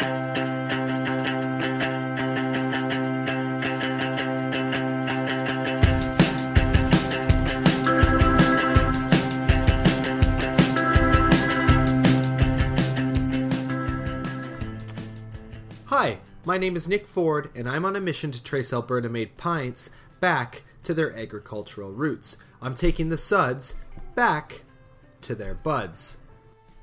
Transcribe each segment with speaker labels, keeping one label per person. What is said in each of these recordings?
Speaker 1: Hi, my name is Nick Ford, and I'm on a mission to trace Alberta made pints back to their agricultural roots. I'm taking the suds back to their buds.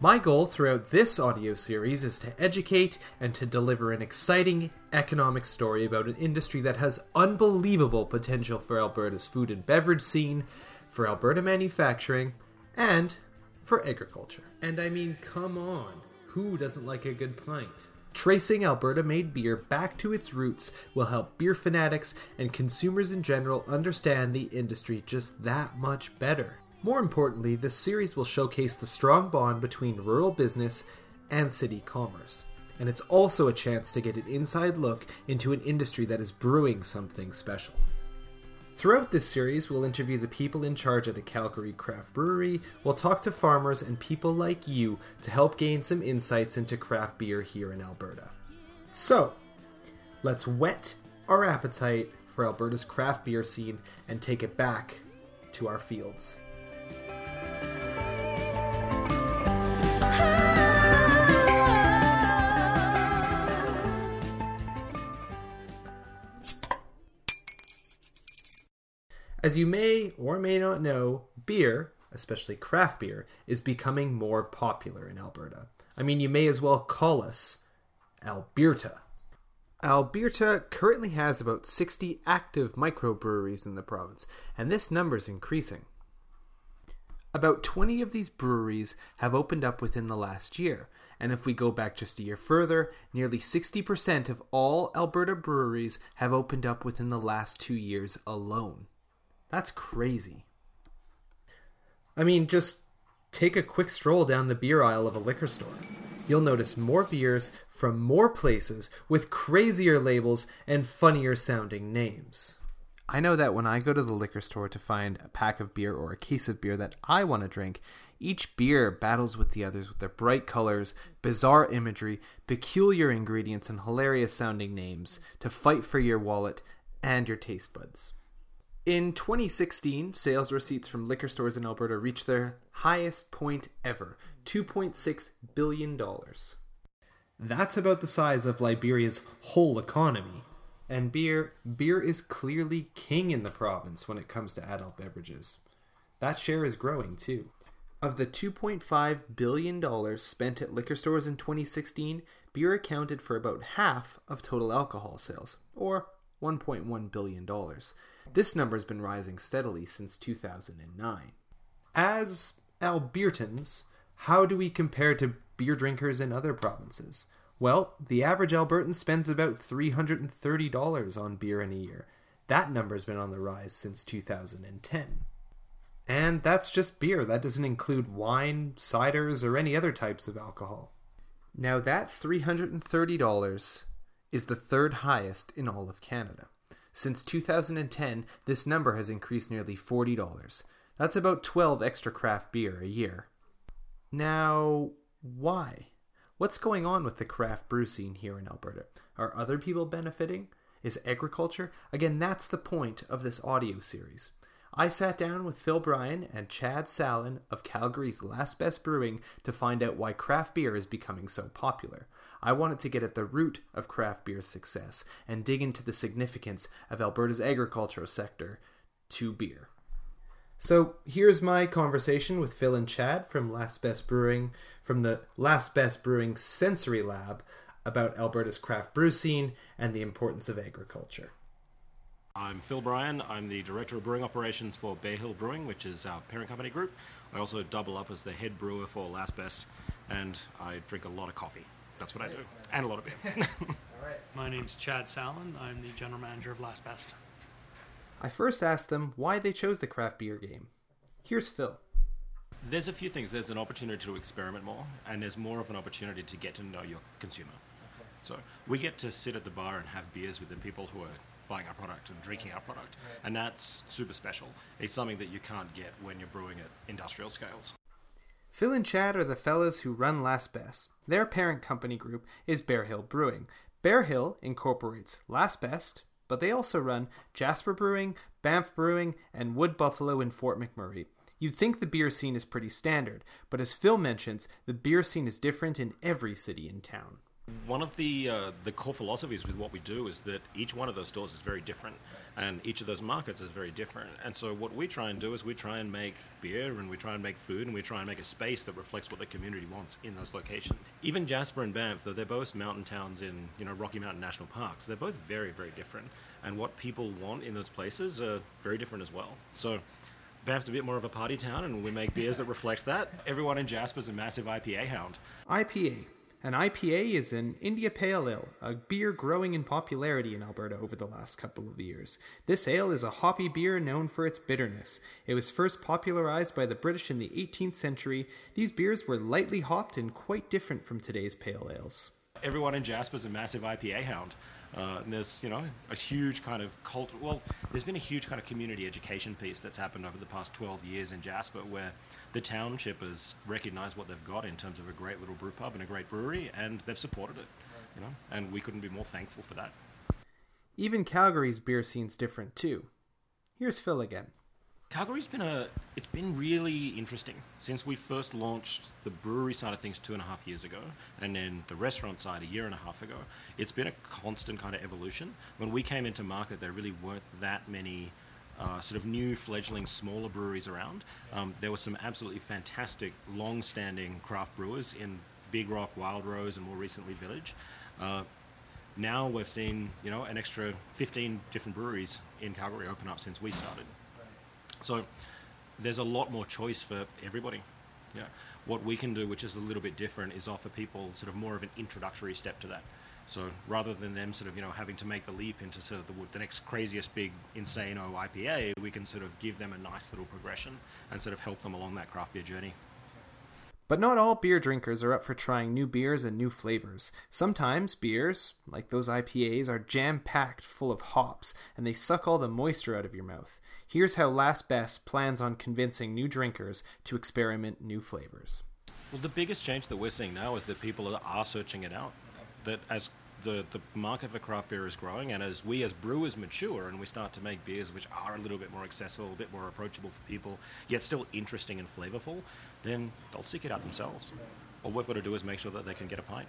Speaker 1: My goal throughout this audio series is to educate and to deliver an exciting economic story about an industry that has unbelievable potential for Alberta's food and beverage scene, for Alberta manufacturing, and for agriculture. And I mean, come on, who doesn't like a good pint? Tracing Alberta made beer back to its roots will help beer fanatics and consumers in general understand the industry just that much better. More importantly, this series will showcase the strong bond between rural business and city commerce. And it's also a chance to get an inside look into an industry that is brewing something special. Throughout this series, we'll interview the people in charge at a Calgary craft brewery. We'll talk to farmers and people like you to help gain some insights into craft beer here in Alberta. So, let's whet our appetite for Alberta's craft beer scene and take it back to our fields. As you may or may not know, beer, especially craft beer, is becoming more popular in Alberta. I mean, you may as well call us Alberta. Alberta currently has about 60 active microbreweries in the province, and this number is increasing. About 20 of these breweries have opened up within the last year, and if we go back just a year further, nearly 60% of all Alberta breweries have opened up within the last two years alone. That's crazy. I mean, just take a quick stroll down the beer aisle of a liquor store. You'll notice more beers from more places with crazier labels and funnier sounding names. I know that when I go to the liquor store to find a pack of beer or a case of beer that I want to drink, each beer battles with the others with their bright colors, bizarre imagery, peculiar ingredients, and hilarious sounding names to fight for your wallet and your taste buds. In 2016, sales receipts from liquor stores in Alberta reached their highest point ever $2.6 billion. That's about the size of Liberia's whole economy. And beer, beer is clearly king in the province when it comes to adult beverages. That share is growing too. Of the $2.5 billion spent at liquor stores in 2016, beer accounted for about half of total alcohol sales, or $1.1 billion. This number has been rising steadily since 2009. As Albertans, how do we compare to beer drinkers in other provinces? Well, the average Albertan spends about $330 on beer in a year. That number's been on the rise since 2010. And that's just beer. That doesn't include wine, ciders, or any other types of alcohol. Now, that $330 is the third highest in all of Canada. Since 2010, this number has increased nearly $40. That's about 12 extra craft beer a year. Now, why? What's going on with the craft brew scene here in Alberta? Are other people benefiting? Is agriculture? Again, that's the point of this audio series. I sat down with Phil Bryan and Chad Sallin of Calgary's Last Best Brewing to find out why craft beer is becoming so popular. I wanted to get at the root of craft beer's success and dig into the significance of Alberta's agricultural sector to beer. So here's my conversation with Phil and Chad from Last Best Brewing, from the Last Best Brewing Sensory Lab, about Alberta's craft brew scene and the importance of agriculture.
Speaker 2: I'm Phil Bryan. I'm the Director of Brewing Operations for Bear Hill Brewing, which is our parent company group. I also double up as the head brewer for Last Best, and I drink a lot of coffee. That's what I do, and a lot of beer.
Speaker 3: My name's Chad Sallin. I'm the general manager of Last Best.
Speaker 1: I first asked them why they chose the craft beer game. Here's Phil.
Speaker 2: There's a few things. There's an opportunity to experiment more, and there's more of an opportunity to get to know your consumer. So we get to sit at the bar and have beers with the people who are buying our product and drinking our product. And that's super special. It's something that you can't get when you're brewing at industrial scales.
Speaker 1: Phil and Chad are the fellas who run Last Best. Their parent company group is Bear Hill Brewing. Bear Hill incorporates Last Best, but they also run Jasper Brewing, Banff Brewing, and Wood Buffalo in Fort McMurray. You'd think the beer scene is pretty standard, but as Phil mentions, the beer scene is different in every city and town.
Speaker 2: One of the uh, the core philosophies with what we do is that each one of those stores is very different, and each of those markets is very different. And so what we try and do is we try and make beer, and we try and make food, and we try and make a space that reflects what the community wants in those locations. Even Jasper and Banff, though they're both mountain towns in you know Rocky Mountain National Parks, they're both very very different, and what people want in those places are very different as well. So. Banff's a bit more of a party town, and we make beers that reflect that. Everyone in Jasper's a massive IPA hound.
Speaker 1: IPA. An IPA is an India Pale Ale, a beer growing in popularity in Alberta over the last couple of years. This ale is a hoppy beer known for its bitterness. It was first popularized by the British in the 18th century. These beers were lightly hopped and quite different from today's pale ales.
Speaker 2: Everyone in Jasper's a massive IPA hound. Uh, and there's, you know, a huge kind of cult. Well, there's been a huge kind of community education piece that's happened over the past 12 years in Jasper where the township has recognised what they've got in terms of a great little brew pub and a great brewery, and they've supported it, you know, and we couldn't be more thankful for that.
Speaker 1: Even Calgary's beer scene's different too. Here's Phil again.
Speaker 2: Calgary's been a it's been really interesting since we first launched the brewery side of things two and a half years ago, and then the restaurant side a year and a half ago. It's been a constant kind of evolution. When we came into market, there really weren't that many uh, sort of new fledgling smaller breweries around. Um, there were some absolutely fantastic long-standing craft brewers in Big Rock, Wild Rose, and more recently Village. Uh, now we've seen you know an extra 15 different breweries in Calgary open up since we started. So there's a lot more choice for everybody. Yeah. What we can do, which is a little bit different, is offer people sort of more of an introductory step to that. So rather than them sort of you know having to make the leap into sort of the, the next craziest big insane O IPA, we can sort of give them a nice little progression and sort of help them along that craft beer journey.
Speaker 1: But not all beer drinkers are up for trying new beers and new flavors. Sometimes beers, like those IPAs, are jam packed full of hops and they suck all the moisture out of your mouth. Here's how Last Best plans on convincing new drinkers to experiment new flavors.
Speaker 2: Well, the biggest change that we're seeing now is that people are searching it out. That as the, the market for craft beer is growing, and as we as brewers mature and we start to make beers which are a little bit more accessible, a bit more approachable for people, yet still interesting and flavorful, then they'll seek it out themselves. All we've got to do is make sure that they can get a pint.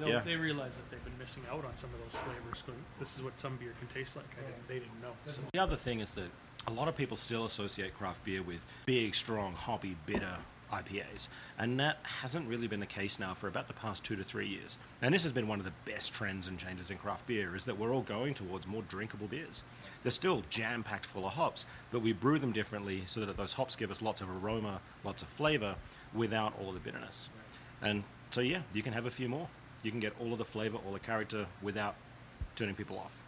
Speaker 3: Yeah,
Speaker 2: Yeah.
Speaker 3: They realize that they've been missing out on some of those flavors. 'cause This is what some beer can taste like. I didn't, they didn't know. So,
Speaker 2: The other thing is that a lot of people still associate craft beer with big, strong, hoppy, bitter IPAs, and that hasn't really been the case now for about the past two to three years. And this has been one of the best trends and changes in craft beer is that we're all going towards more drinkable beers. They're still jam-packed full of hops, but we brew them differently so that those hops give us lots of aroma, lots of flavor, without all the bitterness. And so, yeah, you can have a few more. You can get all of the flavor, all the character, without turning people off.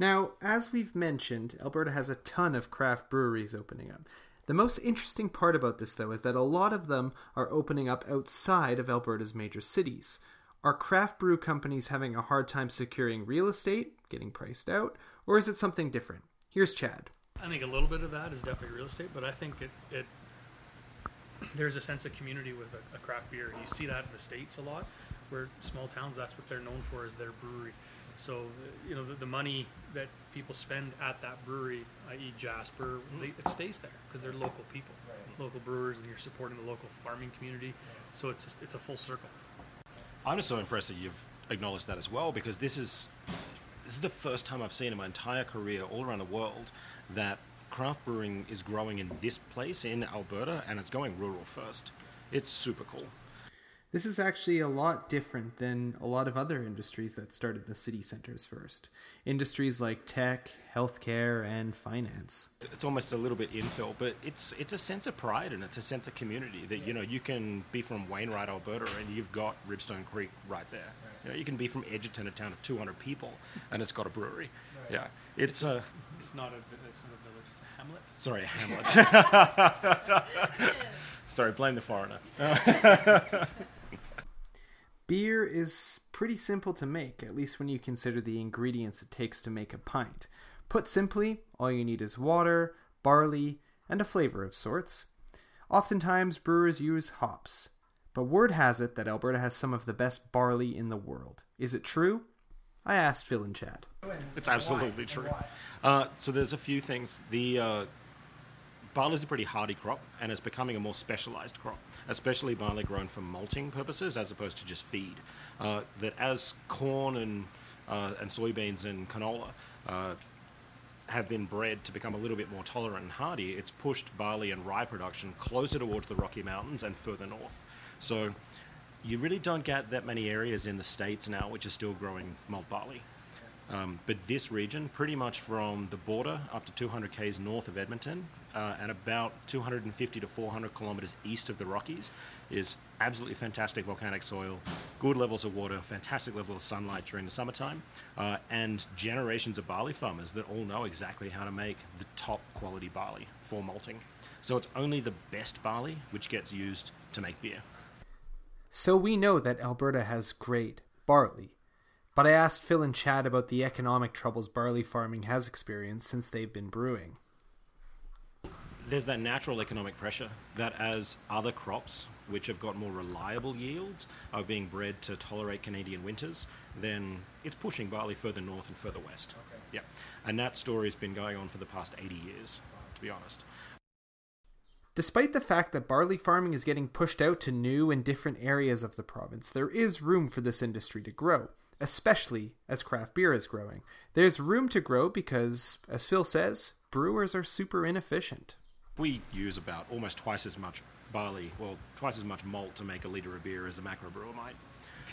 Speaker 1: Now, as we've mentioned, Alberta has a ton of craft breweries opening up. The most interesting part about this, though, is that a lot of them are opening up outside of Alberta's major cities. Are craft brew companies having a hard time securing real estate, getting priced out, or is it something different? Here's Chad.
Speaker 3: I think a little bit of that is definitely real estate, but I think it, it there's a sense of community with a, a craft beer. You see that in the states a lot, where small towns that's what they're known for is their brewery. So you know the, the money that people spend at that brewery, i.e. Jasper, mm-hmm. they, it stays there because they're local people, local brewers, and you're supporting the local farming community. So it's just, it's a full circle.
Speaker 2: I'm just so impressed that you've acknowledged that as well because this is this is the first time I've seen in my entire career all around the world that craft brewing is growing in this place in Alberta and it's going rural first. It's super cool.
Speaker 1: This is actually a lot different than a lot of other industries that started the city centers first. Industries like tech, healthcare, and finance.
Speaker 2: It's almost a little bit infill, but it's it's a sense of pride and it's a sense of community that you know you can be from Wainwright, Alberta, and you've got Ribstone Creek right there. You know, you can be from Edgerton, a town of 200 people, and it's got a brewery. Yeah, it's a
Speaker 3: It's not a it's not a village; it's a hamlet.
Speaker 2: sorry, a Hamlet. sorry, blame the foreigner.
Speaker 1: Beer is pretty simple to make, at least when you consider the ingredients it takes to make a pint. Put simply, all you need is water, barley, and a flavor of sorts. Oftentimes, brewers use hops. But word has it that Alberta has some of the best barley in the world. Is it true? I asked Phil and Chad.
Speaker 2: It's absolutely true. Uh, so there's a few things. The uh, barley is a pretty hardy crop, and it's becoming a more specialized crop, especially barley grown for malting purposes as opposed to just feed. Uh, that as corn and uh, and soybeans and canola uh, have been bred to become a little bit more tolerant and hardy, it's pushed barley and rye production closer towards the Rocky Mountains and further north. So you really don't get that many areas in the states now which are still growing malt barley. Um, but this region, pretty much from the border up to 200 k's north of Edmonton uh, and about 250 to 400 kilometers east of the Rockies, is absolutely fantastic volcanic soil, good levels of water, fantastic level of sunlight during the summertime, uh, and generations of barley farmers that all know exactly how to make the top quality barley for malting. So it's only the best barley which gets used to make beer.
Speaker 1: So we know that Alberta has great barley. But I asked Phil and Chad about the economic troubles barley farming has experienced since they've been brewing.
Speaker 2: There's that natural economic pressure that as other crops, which have got more reliable yields, are being bred to tolerate Canadian winters, then it's pushing barley further north and further west.
Speaker 1: Okay.
Speaker 2: Yeah. And that story's been going on for the past 80 years, to be honest.
Speaker 1: Despite the fact that barley farming is getting pushed out to new and different areas of the province, there is room for this industry to grow, especially as craft beer is growing. There's room to grow because, as Phil says, brewers are super inefficient.
Speaker 2: We use about almost twice as much barley, well, twice as much malt to make a litre of beer as a macro brewer might.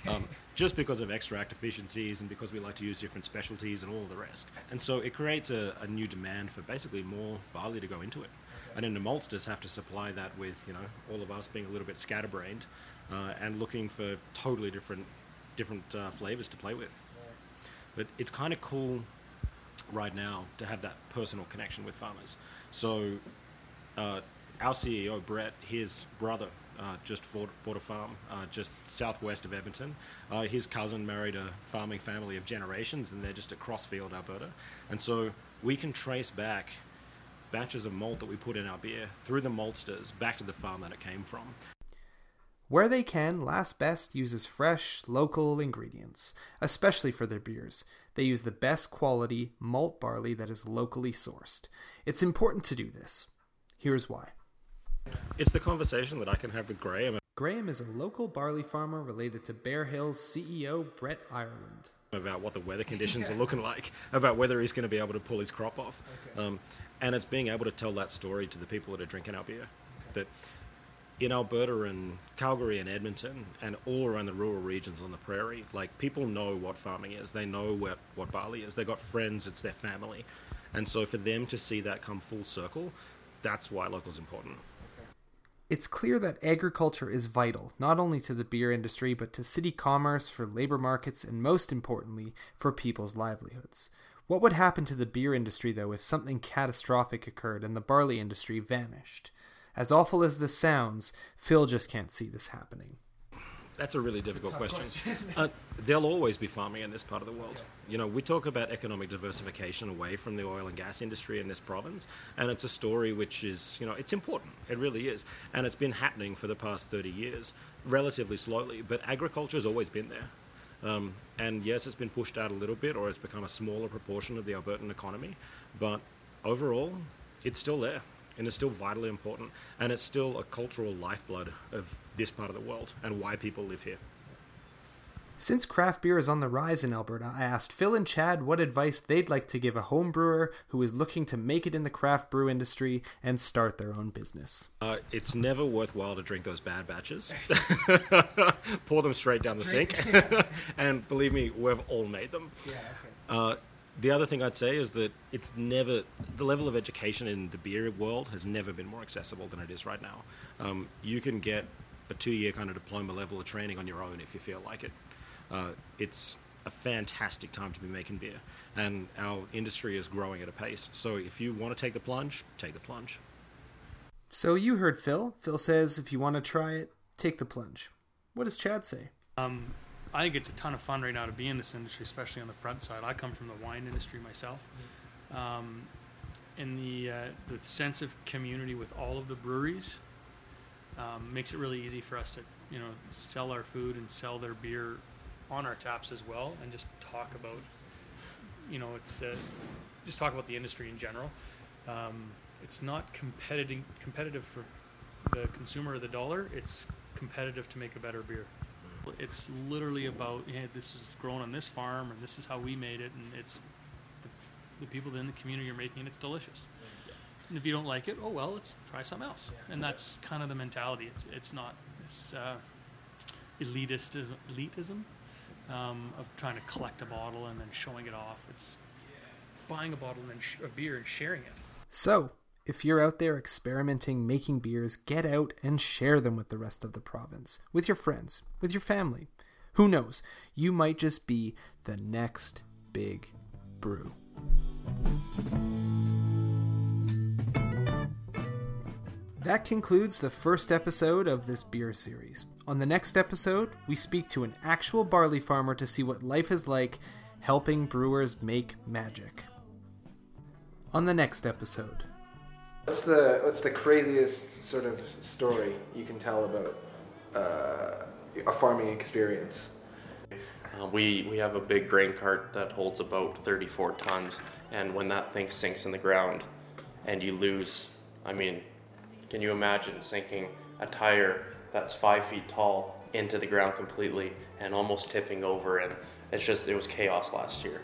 Speaker 2: Um, just because of extract efficiencies and because we like to use different specialties and all the rest. And so it creates a, a new demand for basically more barley to go into it. And then the maltsters have to supply that with, you know, all of us being a little bit scatterbrained uh, and looking for totally different different uh, flavors to play with. But it's kind of cool right now to have that personal connection with farmers. So uh, our CEO Brett, his brother, uh, just bought, bought a farm uh, just southwest of Edmonton. Uh, his cousin married a farming family of generations, and they're just at Crossfield, Alberta. And so we can trace back batches of malt that we put in our beer through the maltsters back to the farm that it came from.
Speaker 1: Where they can, Last Best uses fresh, local ingredients, especially for their beers. They use the best quality malt barley that is locally sourced. It's important to do this. Here's why.
Speaker 2: It's the conversation that I can have with Graham
Speaker 1: Graham is a local barley farmer related to Bear Hill's CEO Brett Ireland.
Speaker 2: about what the weather conditions are looking like, about whether he's going to be able to pull his crop off. Um, and it's being able to tell that story to the people that are drinking our beer. That in Alberta and Calgary and Edmonton and all around the rural regions on the prairie, like people know what farming is. They know what, what barley is. They've got friends, it's their family. And so for them to see that come full circle, that's why local's important.
Speaker 1: It's clear that agriculture is vital, not only to the beer industry, but to city commerce, for labor markets, and most importantly, for people's livelihoods. What would happen to the beer industry, though, if something catastrophic occurred and the barley industry vanished? As awful as this sounds, Phil just can't see this happening.
Speaker 2: That's a really difficult question. uh, there'll always be farming in this part of the world. You know, we talk about economic diversification away from the oil and gas industry in this province, and it's a story which is, you know, it's important. It really is. And it's been happening for the past 30 years, relatively slowly, but agriculture has always been there. Um, and yes, it's been pushed out a little bit, or it's become a smaller proportion of the Albertan economy, but overall, it's still there and it's still vitally important, and it's still a cultural lifeblood of this part of the world and why people live here.
Speaker 1: Since craft beer is on the rise in Alberta, I asked Phil and Chad what advice they'd like to give a home brewer who is looking to make it in the craft brew industry and start their own business.
Speaker 2: Uh, it's never worthwhile to drink those bad batches. Pour them straight down the sink, and believe me, we've all made them.
Speaker 1: Yeah, okay.
Speaker 2: Uh, the other thing I'd say is that it's never the level of education in the beer world has never been more accessible than it is right now. Um, you can get a two-year kind of diploma level of training on your own if you feel like it. Uh, it's a fantastic time to be making beer, and our industry is growing at a pace. So if you want to take the plunge, take the plunge.
Speaker 1: So you heard Phil. Phil says if you want to try it, take the plunge. What does Chad say?
Speaker 3: Um, I think it's a ton of fun right now to be in this industry, especially on the front side. I come from the wine industry myself. Um, and the, uh, the sense of community with all of the breweries um, makes it really easy for us to you know sell our food and sell their beer on our taps as well, and just talk about you know it's uh, just talk about the industry in general. Um, it's not competitive competitive for the consumer or the dollar. It's competitive to make a better beer. It's literally about yeah, this is grown on this farm, and this is how we made it, and it's the, the people in the community are making it. It's delicious. And if you don't like it, oh well, let's try something else. And that's kind of the mentality. It's it's not this uh, elitism, elitism um, of trying to collect a bottle and then showing it off. It's buying a bottle and then sh- a beer and sharing it.
Speaker 1: So, if you're out there experimenting making beers, get out and share them with the rest of the province, with your friends, with your family. Who knows? You might just be the next big brew. That concludes the first episode of this beer series. On the next episode, we speak to an actual barley farmer to see what life is like helping brewers make magic. On the next episode,
Speaker 4: What's the what's the craziest sort of story you can tell about uh, a farming experience?
Speaker 5: Uh, we, we have a big grain cart that holds about 34 tons, and when that thing sinks in the ground and you lose, I mean, can you imagine sinking a tire that's five feet tall into the ground completely and almost tipping over? And it's just, it was chaos last year.